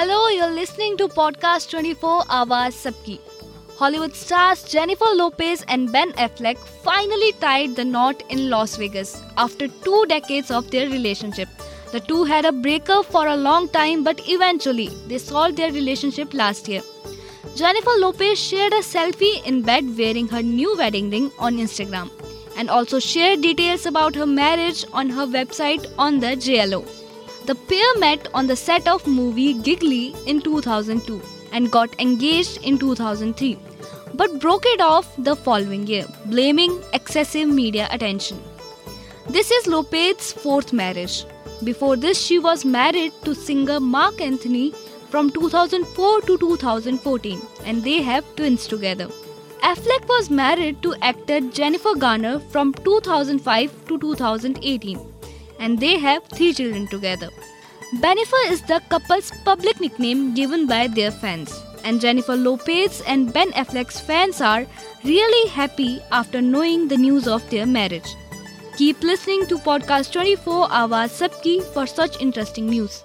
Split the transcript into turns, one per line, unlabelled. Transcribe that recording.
Hello, you're listening to podcast 24 Awaaz Sabki. Hollywood stars Jennifer Lopez and Ben Affleck finally tied the knot in Las Vegas after two decades of their relationship. The two had a breakup for a long time, but eventually they solved their relationship last year. Jennifer Lopez shared a selfie in bed wearing her new wedding ring on Instagram and also shared details about her marriage on her website on the JLO. The pair met on the set of movie Gigli in 2002 and got engaged in 2003 but broke it off the following year, blaming excessive media attention. This is Lopez's fourth marriage. Before this, she was married to singer Marc Anthony from 2004 to 2014 and they have twins together. Affleck was married to actor Jennifer Garner from 2005 to 2018 and they have three children together. Bennifer is the couple's public nickname given by their fans, and Jennifer Lopez and Ben Affleck's fans are really happy after knowing the news of their marriage. Keep listening to podcast 24 Awaaz Sabki for such interesting news.